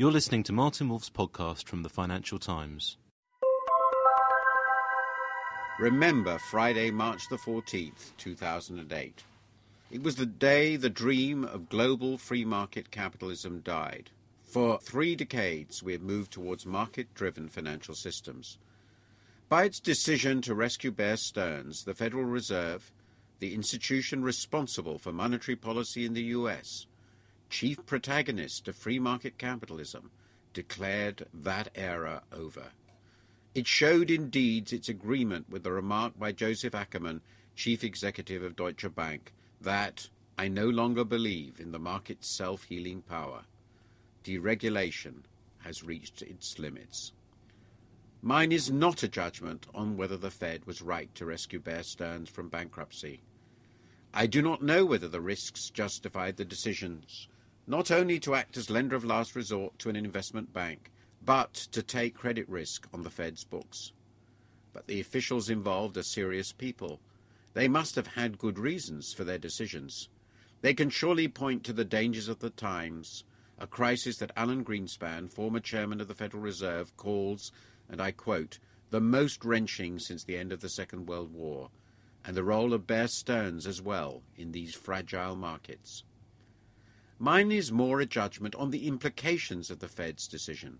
You're listening to Martin Wolf's podcast from the Financial Times. Remember Friday, March the 14th, 2008. It was the day the dream of global free market capitalism died. For three decades, we have moved towards market driven financial systems. By its decision to rescue Bear Stearns, the Federal Reserve, the institution responsible for monetary policy in the U.S., chief protagonist of free market capitalism, declared that era over. It showed in deeds its agreement with the remark by Josef Ackermann, chief executive of Deutsche Bank, that I no longer believe in the market's self healing power. Deregulation has reached its limits. Mine is not a judgment on whether the Fed was right to rescue Bear Stearns from bankruptcy. I do not know whether the risks justified the decisions not only to act as lender of last resort to an investment bank, but to take credit risk on the Fed's books. But the officials involved are serious people. They must have had good reasons for their decisions. They can surely point to the dangers of the times, a crisis that Alan Greenspan, former chairman of the Federal Reserve, calls, and I quote, the most wrenching since the end of the Second World War, and the role of Bear Stearns as well in these fragile markets. Mine is more a judgment on the implications of the Fed's decision.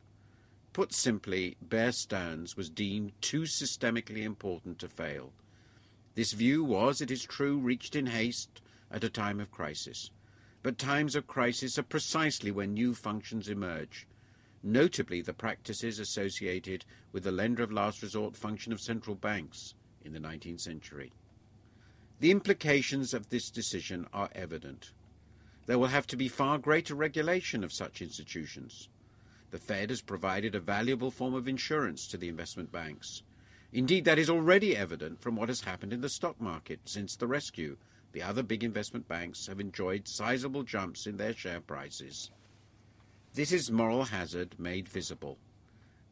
Put simply, Bear Stearns was deemed too systemically important to fail. This view was, it is true, reached in haste at a time of crisis. But times of crisis are precisely when new functions emerge, notably the practices associated with the lender of last resort function of central banks in the 19th century. The implications of this decision are evident there will have to be far greater regulation of such institutions. The Fed has provided a valuable form of insurance to the investment banks. Indeed, that is already evident from what has happened in the stock market since the rescue. The other big investment banks have enjoyed sizable jumps in their share prices. This is moral hazard made visible.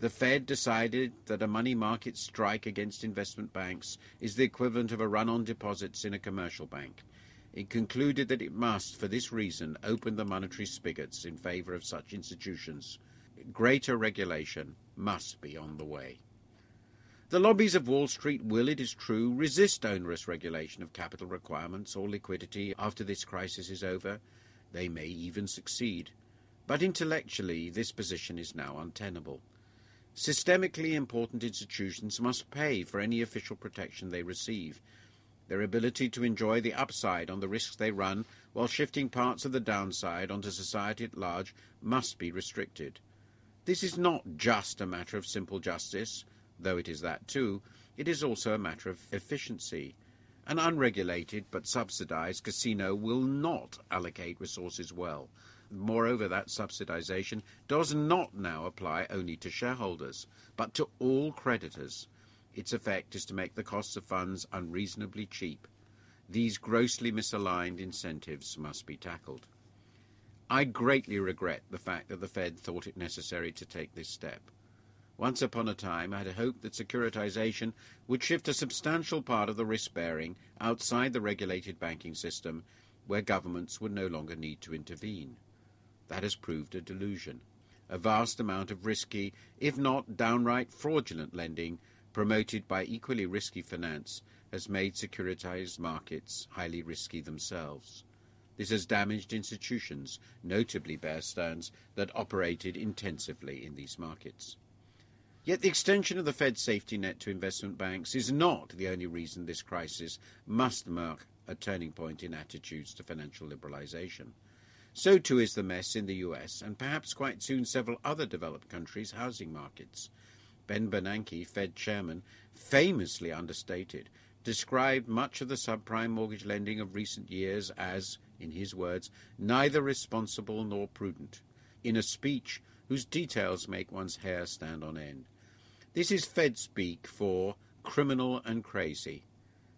The Fed decided that a money market strike against investment banks is the equivalent of a run on deposits in a commercial bank it concluded that it must, for this reason, open the monetary spigots in favour of such institutions. Greater regulation must be on the way. The lobbies of Wall Street will, it is true, resist onerous regulation of capital requirements or liquidity after this crisis is over. They may even succeed. But intellectually, this position is now untenable. Systemically important institutions must pay for any official protection they receive, their ability to enjoy the upside on the risks they run while shifting parts of the downside onto society at large must be restricted. This is not just a matter of simple justice, though it is that too, it is also a matter of efficiency. An unregulated but subsidized casino will not allocate resources well. Moreover, that subsidization does not now apply only to shareholders, but to all creditors. Its effect is to make the costs of funds unreasonably cheap. These grossly misaligned incentives must be tackled. I greatly regret the fact that the Fed thought it necessary to take this step. Once upon a time, I had hoped that securitization would shift a substantial part of the risk bearing outside the regulated banking system, where governments would no longer need to intervene. That has proved a delusion. A vast amount of risky, if not downright fraudulent lending promoted by equally risky finance, has made securitized markets highly risky themselves. This has damaged institutions, notably Bear Stearns, that operated intensively in these markets. Yet the extension of the Fed safety net to investment banks is not the only reason this crisis must mark a turning point in attitudes to financial liberalization. So too is the mess in the US and perhaps quite soon several other developed countries' housing markets. Ben Bernanke, Fed chairman, famously understated, described much of the subprime mortgage lending of recent years as, in his words, neither responsible nor prudent, in a speech whose details make one's hair stand on end. This is Fed speak for criminal and crazy.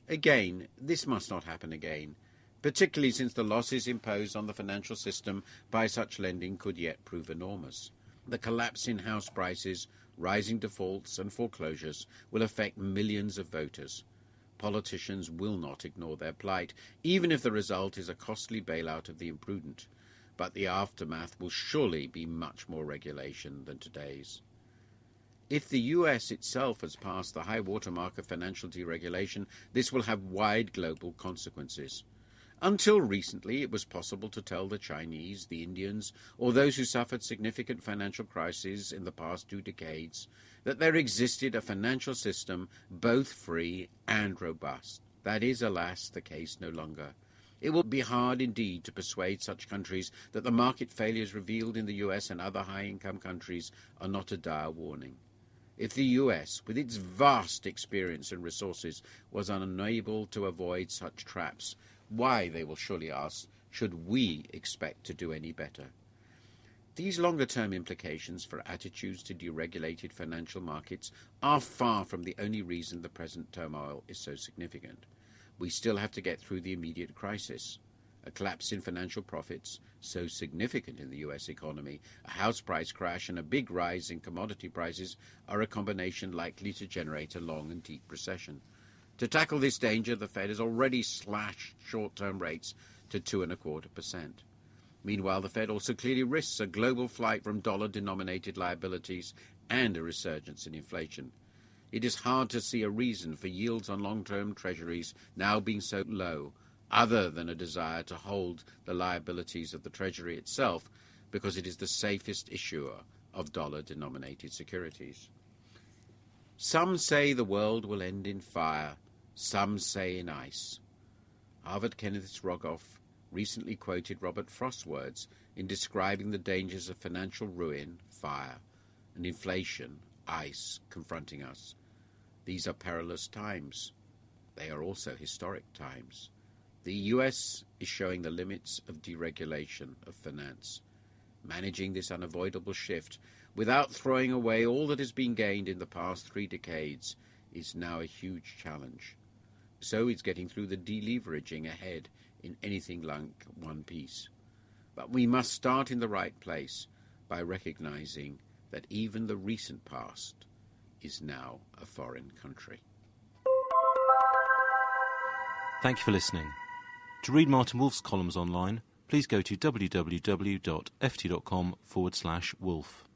Again, this must not happen again, particularly since the losses imposed on the financial system by such lending could yet prove enormous. The collapse in house prices rising defaults and foreclosures will affect millions of voters. Politicians will not ignore their plight, even if the result is a costly bailout of the imprudent. but the aftermath will surely be much more regulation than today's. If the US itself has passed the high watermark of financial deregulation, this will have wide global consequences. Until recently, it was possible to tell the Chinese, the Indians, or those who suffered significant financial crises in the past two decades that there existed a financial system both free and robust. That is, alas, the case no longer. It will be hard indeed to persuade such countries that the market failures revealed in the US and other high income countries are not a dire warning. If the US, with its vast experience and resources, was unable to avoid such traps, why, they will surely ask, should we expect to do any better? These longer term implications for attitudes to deregulated financial markets are far from the only reason the present turmoil is so significant. We still have to get through the immediate crisis. A collapse in financial profits, so significant in the US economy, a house price crash, and a big rise in commodity prices are a combination likely to generate a long and deep recession. To tackle this danger, the Fed has already slashed short-term rates to two and a quarter percent. Meanwhile, the Fed also clearly risks a global flight from dollar-denominated liabilities and a resurgence in inflation. It is hard to see a reason for yields on long-term treasuries now being so low, other than a desire to hold the liabilities of the Treasury itself because it is the safest issuer of dollar-denominated securities. Some say the world will end in fire, some say in ice. Harvard Kenneth Rogoff recently quoted Robert Frost's words in describing the dangers of financial ruin, fire, and inflation, ice, confronting us. These are perilous times. They are also historic times. The US is showing the limits of deregulation of finance. Managing this unavoidable shift without throwing away all that has been gained in the past three decades is now a huge challenge. So it's getting through the deleveraging ahead in anything like one piece. But we must start in the right place by recognizing that even the recent past is now a foreign country. Thank you for listening. To read Martin Wolf's columns online, please go to www.ft.com forward slash wolf.